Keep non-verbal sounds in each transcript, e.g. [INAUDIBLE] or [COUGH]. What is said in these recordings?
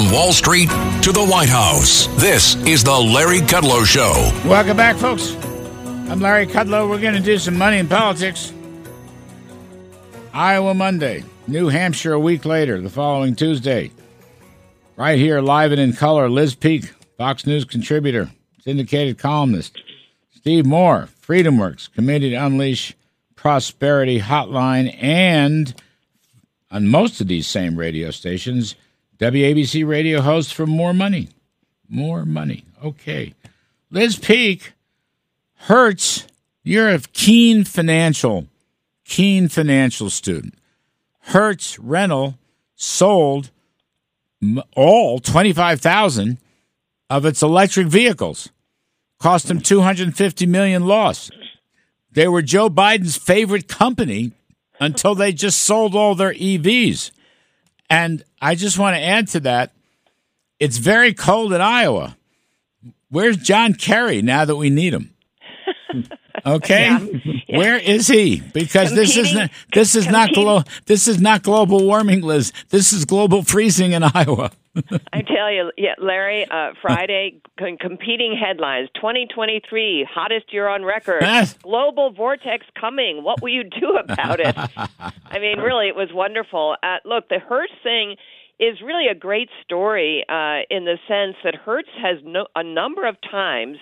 From Wall Street to the White House, this is the Larry Kudlow Show. Welcome back, folks. I'm Larry Kudlow. We're going to do some money in politics. Iowa Monday, New Hampshire a week later, the following Tuesday. Right here, live and in color, Liz Peek, Fox News contributor, syndicated columnist. Steve Moore, FreedomWorks, Committee to Unleash Prosperity Hotline, and on most of these same radio stations, WABC radio host for More Money. More Money. Okay. Liz Peek, Hertz, you're a keen financial, keen financial student. Hertz Rental sold all 25,000 of its electric vehicles. Cost them 250 million loss. They were Joe Biden's favorite company until they just sold all their EVs. And I just want to add to that it's very cold in Iowa. Where's John Kerry now that we need him? [LAUGHS] Okay, Yeah. Yeah. where is he? Because this is not, this is not competing- glo- this is not global warming, Liz. This is global freezing in Iowa. [LAUGHS] I tell you, yeah, Larry, uh, Friday, con- competing headlines 2023, hottest year on record. Global vortex coming. What will you do about it? I mean, really, it was wonderful. Uh, look, the Hertz thing is really a great story uh, in the sense that Hertz has no, a number of times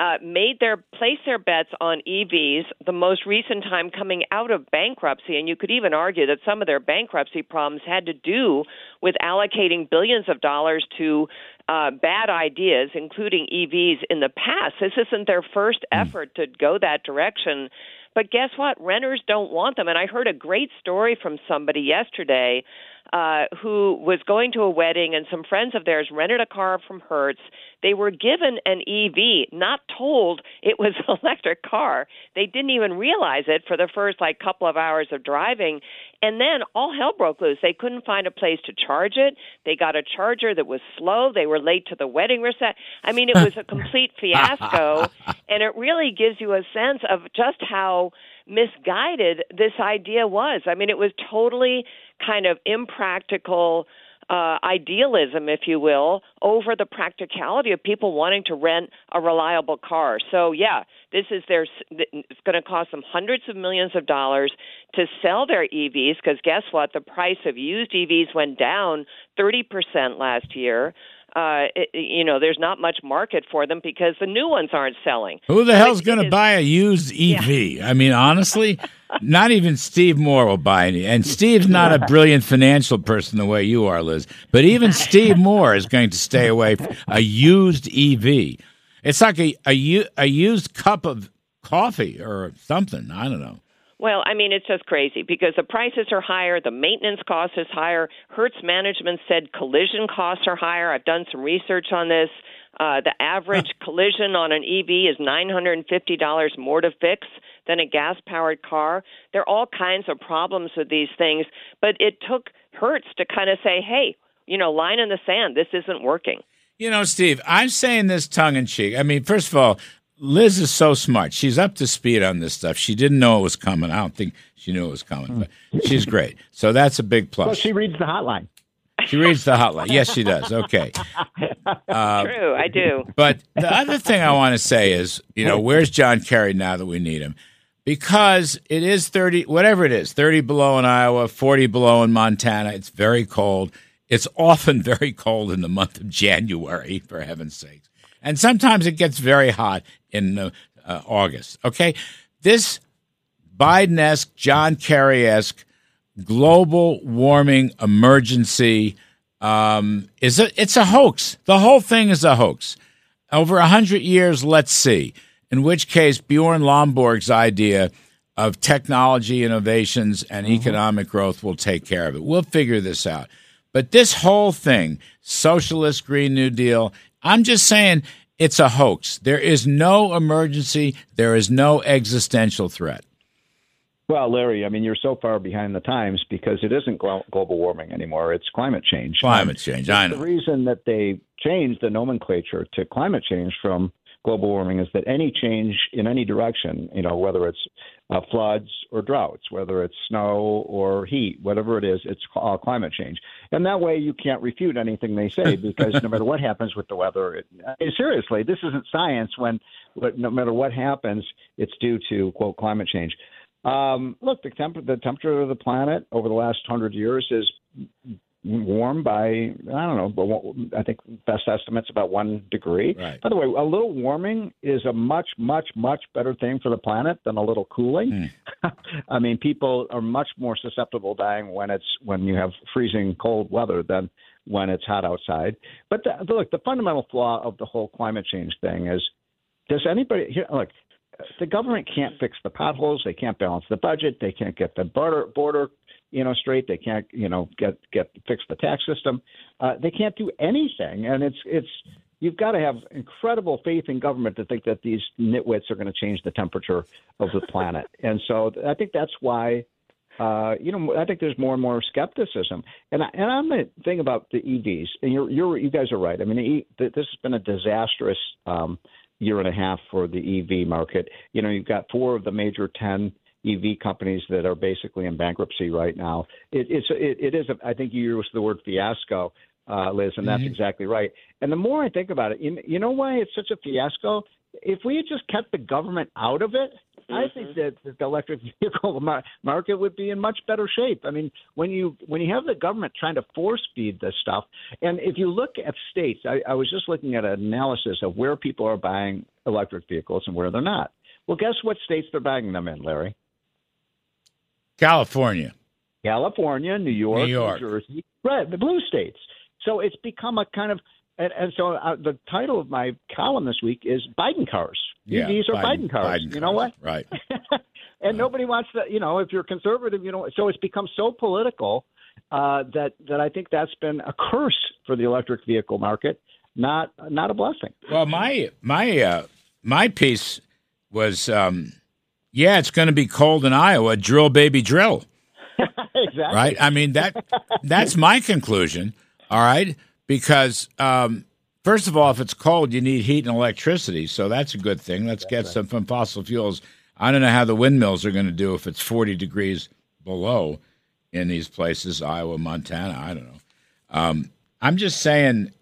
uh, made their place their bets on EVs. The most recent time coming out of bankruptcy, and you could even argue that some of their bankruptcy problems had to do with allocating billions of dollars to uh, bad ideas, including EVs, in the past. This isn't their first effort to go that direction. But guess what? Renters don't want them. And I heard a great story from somebody yesterday uh, who was going to a wedding, and some friends of theirs rented a car from Hertz. They were given an EV, not told it was an electric car. They didn't even realize it for the first like couple of hours of driving. And then all hell broke loose. They couldn't find a place to charge it. They got a charger that was slow. They were late to the wedding reception. I mean, it was a complete [LAUGHS] fiasco. And it really gives you a sense of just how misguided this idea was. I mean, it was totally kind of impractical uh, idealism, if you will, over the practicality of people wanting to rent a reliable car. So, yeah, this is their. It's going to cost them hundreds of millions of dollars to sell their EVs because guess what? The price of used EVs went down thirty percent last year. Uh, it, you know, there's not much market for them because the new ones aren't selling. Who the hell's going to buy a used [LAUGHS] EV? I mean, honestly, [LAUGHS] not even Steve Moore will buy any. And Steve's not a [LAUGHS] brilliant financial person the way you are, Liz. But even Steve Moore is going to stay away from a used EV. It's like a a used cup of coffee or something. I don't know. Well, I mean, it's just crazy because the prices are higher, the maintenance cost is higher. Hertz management said collision costs are higher. I've done some research on this. Uh, the average collision on an EV is $950 more to fix than a gas powered car. There are all kinds of problems with these things, but it took Hertz to kind of say, hey, you know, line in the sand, this isn't working. You know, Steve, I'm saying this tongue in cheek. I mean, first of all, Liz is so smart. She's up to speed on this stuff. She didn't know it was coming. I don't think she knew it was coming, but she's great. So that's a big plus. Well, she reads the hotline. She reads the hotline. Yes, she does. Okay. [LAUGHS] Uh, True, I do. But the other thing I want to say is, you know, where's John Kerry now that we need him? Because it is 30, whatever it is, 30 below in Iowa, 40 below in Montana. It's very cold. It's often [LAUGHS] very cold in the month of January, for heaven's sakes. And sometimes it gets very hot in uh, uh, August. Okay. This Biden esque, John Kerry esque global warming emergency um, is a, it's a hoax. The whole thing is a hoax. Over a hundred years, let's see. In which case, Bjorn Lomborg's idea of technology innovations and economic growth will take care of it. We'll figure this out. But this whole thing, socialist Green New Deal, I'm just saying it's a hoax. There is no emergency. There is no existential threat. Well, Larry, I mean, you're so far behind the times because it isn't global warming anymore. It's climate change. Climate change. I The reason that they changed the nomenclature to climate change from global warming is that any change in any direction, you know, whether it's uh, floods or droughts, whether it's snow or heat, whatever it is, it's all climate change. And that way you can't refute anything they say [LAUGHS] because no matter what happens with the weather, it, seriously, this isn't science when no matter what happens, it's due to, quote, climate change. Um, look, the, temp- the temperature of the planet over the last hundred years is warm by I don't know, but I think best estimates about one degree. Right. By the way, a little warming is a much, much, much better thing for the planet than a little cooling. Mm. [LAUGHS] I mean, people are much more susceptible dying when it's when you have freezing cold weather than when it's hot outside. But the, look, the fundamental flaw of the whole climate change thing is: does anybody here look? The government can't fix the potholes. They can't balance the budget. They can't get the border border you know straight. They can't you know get get fix the tax system. Uh, they can't do anything, and it's it's you've got to have incredible faith in government to think that these nitwits are going to change the temperature of the [LAUGHS] planet. and so I think that's why. Uh, you know, I think there's more and more skepticism, and I, and I'm the thing about the EVs, and you're, you're you guys are right. I mean, this has been a disastrous um, year and a half for the EV market. You know, you've got four of the major ten EV companies that are basically in bankruptcy right now. It, it's it, it is a, I think you used the word fiasco, uh, Liz, and that's mm-hmm. exactly right. And the more I think about it, you, you know why it's such a fiasco? If we had just kept the government out of it. I think mm-hmm. that the electric [LAUGHS] vehicle market would be in much better shape. I mean, when you when you have the government trying to force feed this stuff, and if you look at states, I, I was just looking at an analysis of where people are buying electric vehicles and where they're not. Well, guess what states they're buying them in, Larry? California. California, New York, New, York. New Jersey, right, the blue states. So it's become a kind of, and, and so uh, the title of my column this week is Biden cars. Yeah, EVs are Biden, Biden cars. Biden you know what? Right. [LAUGHS] and nobody wants to, you know, if you're conservative, you know, so it's become so political uh, that that I think that's been a curse for the electric vehicle market, not not a blessing. Well, my my uh, my piece was. Um, yeah, it's going to be cold in Iowa. Drill, baby, drill. [LAUGHS] exactly. Right. I mean that. That's my conclusion. All right, because um, first of all, if it's cold, you need heat and electricity, so that's a good thing. Let's that's get right. some from fossil fuels. I don't know how the windmills are going to do if it's forty degrees below in these places, Iowa, Montana. I don't know. Um, I'm just saying,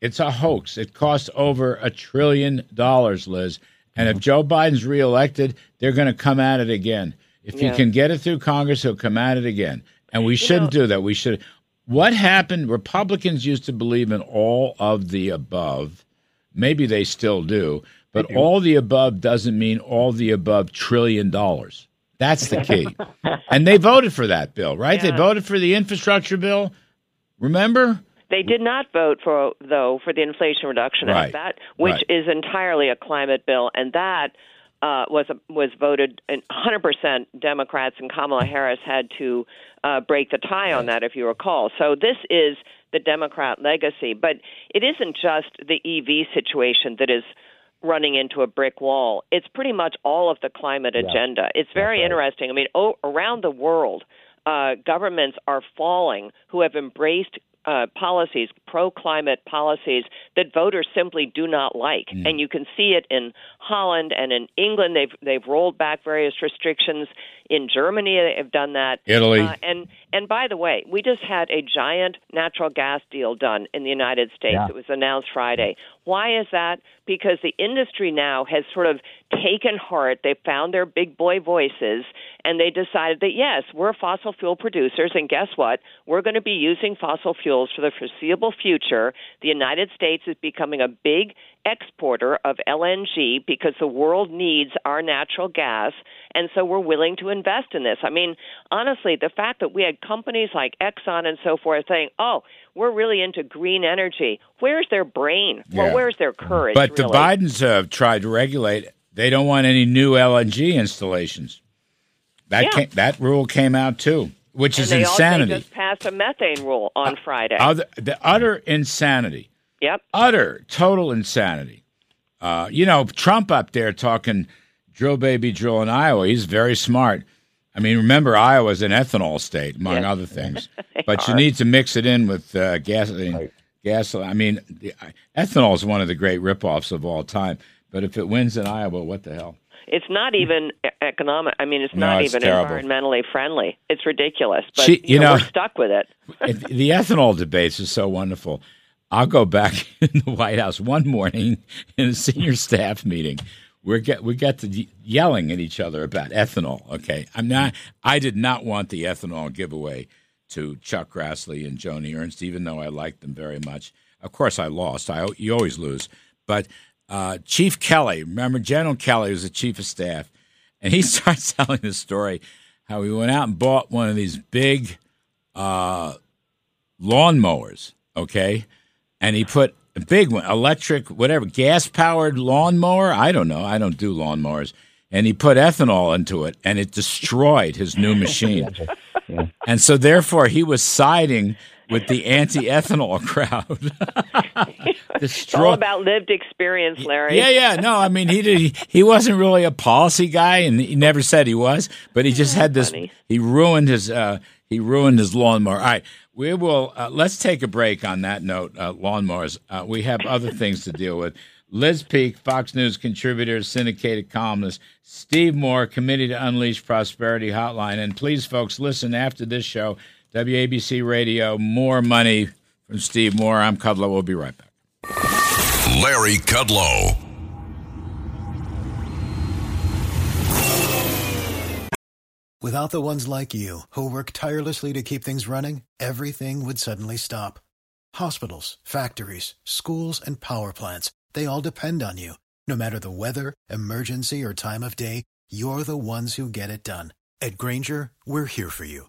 it's a hoax. It costs over a trillion dollars, Liz. And if mm-hmm. Joe Biden's reelected, they're going to come at it again. If yeah. he can get it through Congress, he'll come at it again. And we shouldn't know, do that. We should. What happened? Republicans used to believe in all of the above. Maybe they still do, but do. all the above doesn't mean all the above trillion dollars. That's the key. [LAUGHS] and they voted for that bill, right? Yeah. They voted for the infrastructure bill. Remember? They did not vote for though for the Inflation Reduction Act, that which right. is entirely a climate bill, and that uh, was was voted 100% Democrats, and Kamala Harris had to uh, break the tie on that, if you recall. So this is the Democrat legacy, but it isn't just the EV situation that is running into a brick wall. It's pretty much all of the climate yeah. agenda. It's very right. interesting. I mean, oh, around the world, uh, governments are falling who have embraced uh, policies, pro climate policies that voters simply do not like, mm. and you can see it in Holland and in England. They've they've rolled back various restrictions. In Germany, they have done that. Italy, uh, and and by the way, we just had a giant natural gas deal done in the United States. Yeah. It was announced Friday. Why is that? Because the industry now has sort of taken heart. They found their big boy voices and they decided that yes, we're fossil fuel producers, and guess what? We're going to be using fossil fuels for the foreseeable future. The United States is becoming a big exporter of LNG because the world needs our natural gas, and so we're willing to invest in this. I mean, honestly, the fact that we had companies like Exxon and so forth saying, "Oh, we're really into green energy," where's their brain? Yeah. Well, where's their courage? But really? the Bidens have tried to regulate. They don't want any new LNG installations. That yeah. came, that rule came out too, which and is they insanity. Also just passed a methane rule on uh, Friday. Other, the utter insanity. Yep. Utter total insanity. Uh, you know, Trump up there talking drill baby drill in Iowa. He's very smart. I mean, remember Iowa's an ethanol state, among yes. other things. [LAUGHS] but are. you need to mix it in with uh, gasoline. Right. Gasoline. I mean, the, ethanol is one of the great ripoffs of all time. But if it wins in Iowa, what the hell? It's not even economic. I mean, it's No, not it's even terrible. environmentally friendly. It's ridiculous. But She- you you know, know- we're stuck with [LAUGHS] it. The ethanol debates is so wonderful. I'll go back [LAUGHS] in the White House one morning [LAUGHS] in a senior staff meeting. We get we got to yelling at each other about ethanol. Okay, I'm not. I did not want the ethanol giveaway to Chuck Grassley and Joni Ernst, even though I liked them very much. Of course, I lost. I you always lose, but uh, Chief Kelly, remember General Kelly was the chief of staff, and he [LAUGHS] starts telling the story how he went out and bought one of these big uh, lawnmowers, okay? And he put a big one, electric, whatever, gas powered lawnmower. I don't know. I don't do lawnmowers. And he put ethanol into it, and it destroyed his new machine. [LAUGHS] And so, therefore, he was siding with the anti ethanol [LAUGHS] crowd. [LAUGHS] It's all about lived experience, Larry. Yeah, yeah. No, I mean he did. He wasn't really a policy guy, and he never said he was. But he just had this. funny. He ruined his. Uh, he ruined his lawnmower. All right, we will. Uh, let's take a break on that note. Uh, lawnmowers. Uh, we have other things to deal with. Liz Peek, Fox News contributor, syndicated columnist. Steve Moore, Committee to Unleash Prosperity Hotline. And please, folks, listen after this show. WABC Radio. More money from Steve Moore. I'm Kudlow. We'll be right back. Larry Kudlow. Without the ones like you, who work tirelessly to keep things running, everything would suddenly stop. Hospitals, factories, schools, and power plants, they all depend on you. No matter the weather, emergency, or time of day, you're the ones who get it done. At Grainger, we're here for you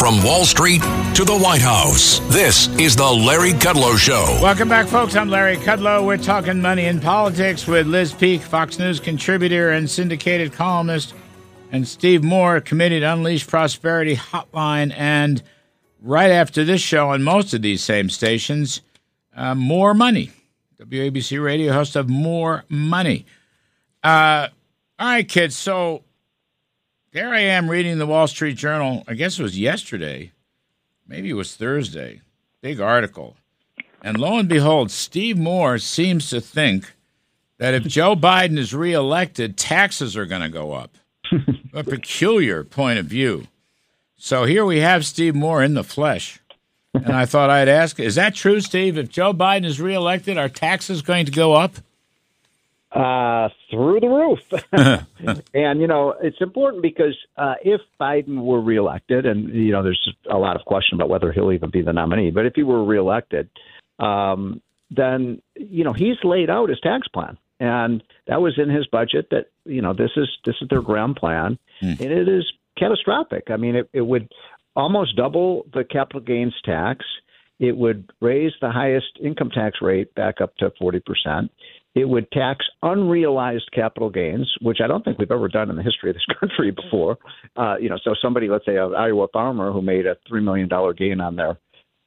From Wall Street to the White House, this is the Larry Kudlow Show. Welcome back, folks. I'm Larry Kudlow. We're talking money and politics with Liz Peek, Fox News contributor and syndicated columnist, and Steve Moore, committed Unleash Prosperity Hotline. And right after this show, on most of these same stations, uh, more money. WABC radio host of More Money. Uh, all right, kids. So there I am reading the Wall Street Journal. I guess it was yesterday. Maybe it was Thursday. Big article. And lo and behold, Steve Moore seems to think that if Joe Biden is reelected, taxes are going to go up. [LAUGHS] a peculiar point of view. So here we have Steve Moore in the flesh. And I thought I'd ask, is that true, Steve? If Joe Biden is reelected, are taxes going to go up? Uh, through the roof. [LAUGHS] [LAUGHS] and you know, it's important because uh, if Biden were reelected, and you know, there's a lot of question about whether he'll even be the nominee, but if he were reelected, um, then you know he's laid out his tax plan, and that was in his budget. That you know, this is this is their ground plan, and it is catastrophic. I mean, it, it would almost double the capital gains tax. It would raise the highest income tax rate back up to 40%. It would tax unrealized capital gains, which I don't think we've ever done in the history of this [LAUGHS] country before. Uh, you know, so somebody, let's say, an Iowa farmer who made a $3 million gain on their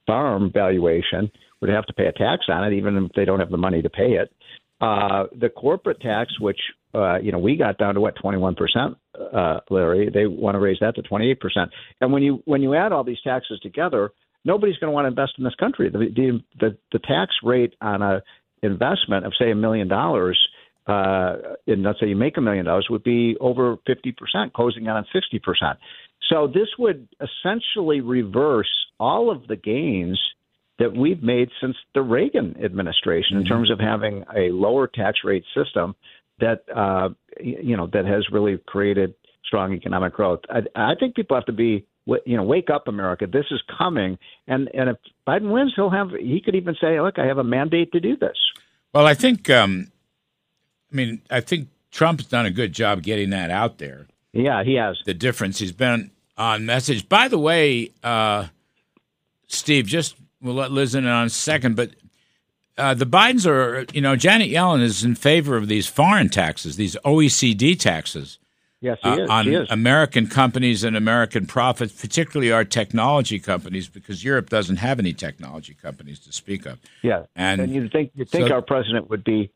farm valuation would have to pay a tax on it, even if they don't have the money to pay it. Uh, the corporate tax, which uh, you know we got down to what 21 percent, uh, Larry. They want to raise that to 28 percent. And when you when you add all these taxes together, nobody's going to want to invest in this country. The the the, the tax rate on a investment of say a million dollars, uh, and let's say you make a million dollars, would be over 50 percent, closing in on 60 percent. So this would essentially reverse all of the gains that we've made since the Reagan administration in terms of having a lower tax rate system that uh, you know that has really created strong economic growth. I, I think people have to be you know wake up, America. This is coming, and and if Biden wins, he'll have he could even say, look, I have a mandate to do this. Well, I think, um, I mean, I think Trump's done a good job getting that out there. Yeah, he has. The difference he's been on message. By the way, uh, Steve, just we'll let Liz in on a second, but uh, the Bidens are, you know, Janet Yellen is in favor of these foreign taxes, these OECD taxes, Yes, he uh, is. on is. American companies and American profits, particularly our technology companies, because Europe doesn't have any technology companies to speak of. Yeah, And you think you think so- our president would be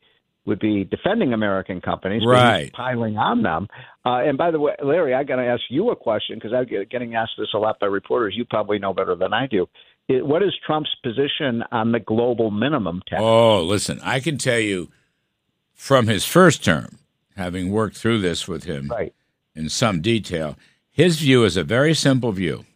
would be defending American companies, Right. piling on them. Uh, and by the way, Larry, I got to ask you a question because I'm getting asked this a lot by reporters. You probably know better than I do. It, what is Trump's position on the global minimum tax? Oh, listen, I can tell you from his first term, having worked through this with him Right. in some detail, his view is a very simple view.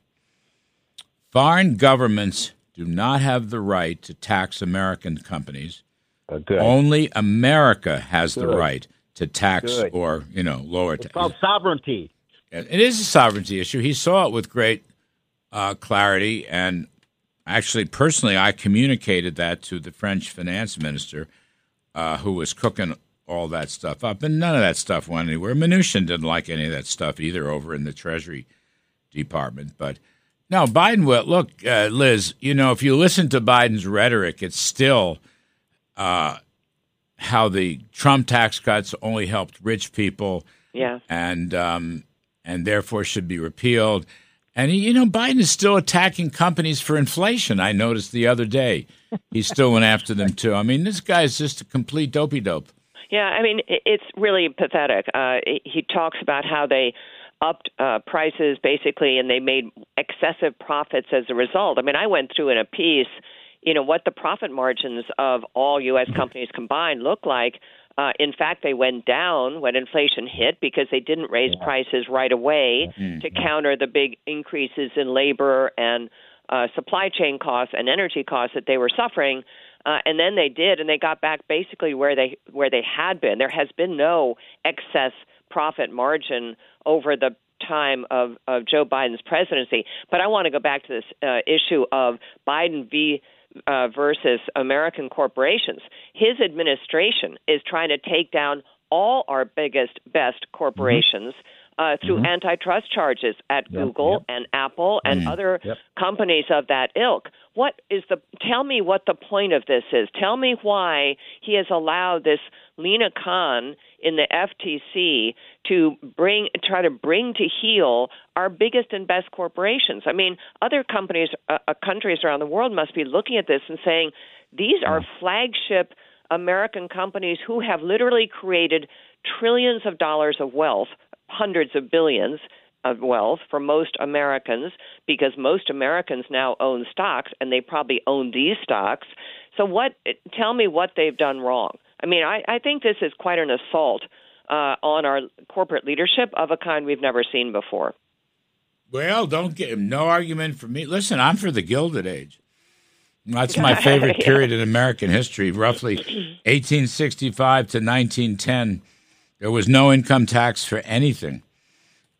Foreign governments do not have the right to tax American companies. Uh. Only America has the right to tax Good. or, you know, lower it's called sovereignty. It is a sovereignty issue. He saw it with great uh, clarity, and actually, personally, I communicated that to the French finance minister, uh, who was cooking all that stuff up, and none of that stuff went anywhere. Mnuchin didn't like any of that stuff either over in the Treasury Department, but. No, Biden will look, uh, Liz. You know, if you listen to Biden's rhetoric, it's still uh, how the Trump tax cuts only helped rich people Yeah. and um, and therefore should be repealed. And you know, Biden is still attacking companies for inflation. I noticed the other day he still went after them too. I mean, this guy's just a complete dopey dope. Yeah, I mean, it's really pathetic. Uh, he talks about how they upped uh, prices basically, and they made excessive profits as a result. I mean, I went through in a piece, you know, what the profit margins of all U.S. companies combined look like. Uh, in fact, they went down when inflation hit because they didn't raise prices right away to counter the big increases in labor and uh, supply chain costs and energy costs that they were suffering. Uh, and then they did, and they got back basically where they where they had been. There has been no excess profit margin over the time of, of Joe Biden's presidency. But I want to go back to this uh, issue of Biden v. Uh, versus American corporations. His administration is trying to take down all our biggest, best corporations. Uh, through antitrust charges at Google and Apple and other Yep. companies of that ilk. What is the? Tell me what the point of this is. Tell me why he has allowed this Lina Khan in the FTC to bring try to bring to heel our biggest and best corporations. I mean, other companies, uh, uh, countries around the world must be looking at this and saying these are flagship American companies who have literally created trillions of dollars of wealth, hundreds of billions of wealth for most Americans because most Americans now own stocks and they probably own these stocks. So what tell me what they've done wrong. I mean, I, I think this is quite an assault uh, on our corporate leadership of a kind we've never seen before. Well, don't get no argument for me. Listen, I'm for the Gilded Age. That's [LAUGHS] my favorite Yeah. period in American history, roughly 1865 to 1910. There was no income tax for anything.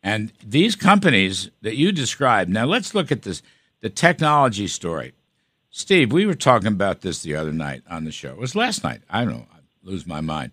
And these companies that you described, now let's look at this the technology story. Steve, we were talking about this the other night on the show. It was last night. I don't know. I lose my mind.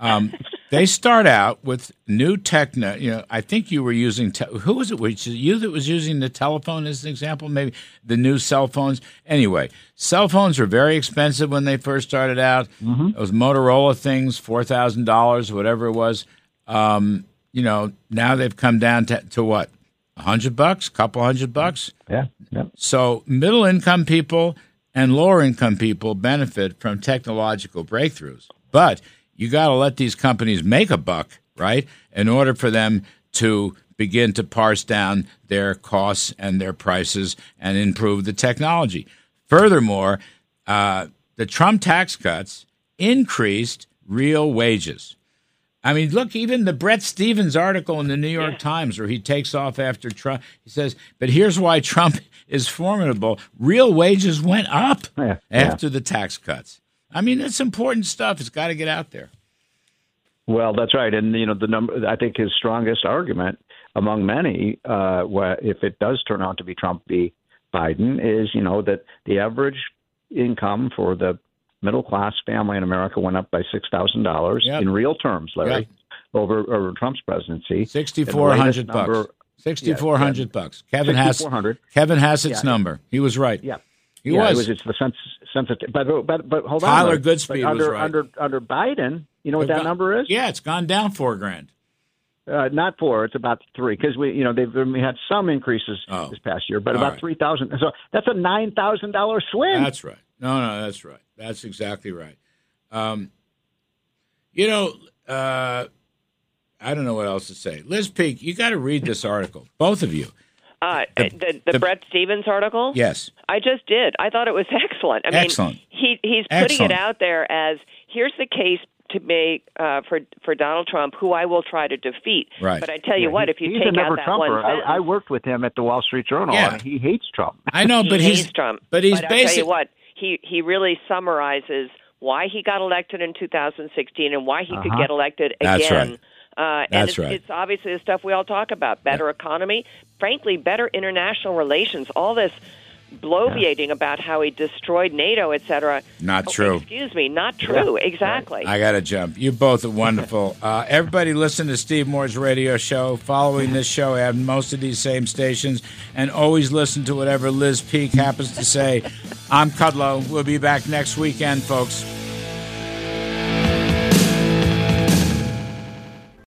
Um, [LAUGHS] they start out with new techno. You know, I think you were using te- who was it? It you that was using the telephone as an example? Maybe the new cell phones. Anyway, cell phones were very expensive when they first started out. Those Motorola things, four thousand dollars, whatever it was. Um, you know, now they've come down to, to what? A hundred bucks, a couple hundred bucks. Yeah. yeah. So middle income people and lower income people benefit from technological breakthroughs. But you got to let these companies make a buck, right? In order for them to begin to parse down their costs and their prices and improve the technology. Furthermore, uh, the Trump tax cuts increased real wages. I mean, look, even the Bret Stephens article in the New York Times where he takes off after Trump, he says, but here's why Trump [LAUGHS] is formidable. Real wages went up Yeah, after the tax cuts. I mean, it's important stuff. It's got to get out there. Well, that's right, and you know the number. I think his strongest argument among many, uh, if it does turn out to be Trump v. Biden, is you know that the average income for the middle class family in America went up by six thousand dollars in real terms, Larry, Yep. over over Trump's presidency. Sixty four hundred bucks. Sixty four hundred bucks. Kevin has 6,400. Kevin Hassett's Yeah. number. He was right. Yeah. He yeah, was. It was it's the sens- sensitive, but but but hold Tyler on. Larry. Goodspeed But under, was right. Under under Biden, you know what They've that gone- number is? Yeah, it's gone down four grand. Uh, not four. It's about three because we, you know, they've we had some increases Oh. this past year, but All about right. three thousand. So that's a nine thousand dollar swing. That's right. No, no, that's right. That's exactly right. Um, you know, uh, I don't know what else to say. Liz Peek, you got to read this article, both of you. Uh, The- the, the, the- Bret Stephens article. Yes. I just did. I thought it was [LAUGHS] excellent. I mean, Excellent. He he's putting Excellent. it out there as here's the case to make uh, for for Donald Trump, who I will try to defeat. Right. But I tell you Yeah, what, if you he's take a out that Trumper. one sentence, I, I worked with him at the Wall Street Journal, Yeah. he hates Trump. I know, [LAUGHS] but he he's hates Trump. But he's I tell you what, he he really summarizes why he got elected in 2016 and why he could Uh-huh. get elected That's again. right. Uh, and That's it's, right. it's obviously the stuff we all talk about: better economy, frankly, better international relations. All this bloviating about how he destroyed NATO, et cetera. Not Oh, true. Excuse me, not true. Exactly. I got to jump. You both are wonderful. [LAUGHS] Uh, everybody listen to Steve Moore's radio show. Following this show at most of these same stations, and always listen to whatever Liz Peek happens to say. [LAUGHS] I'm Kudlow. We'll be back next weekend, folks.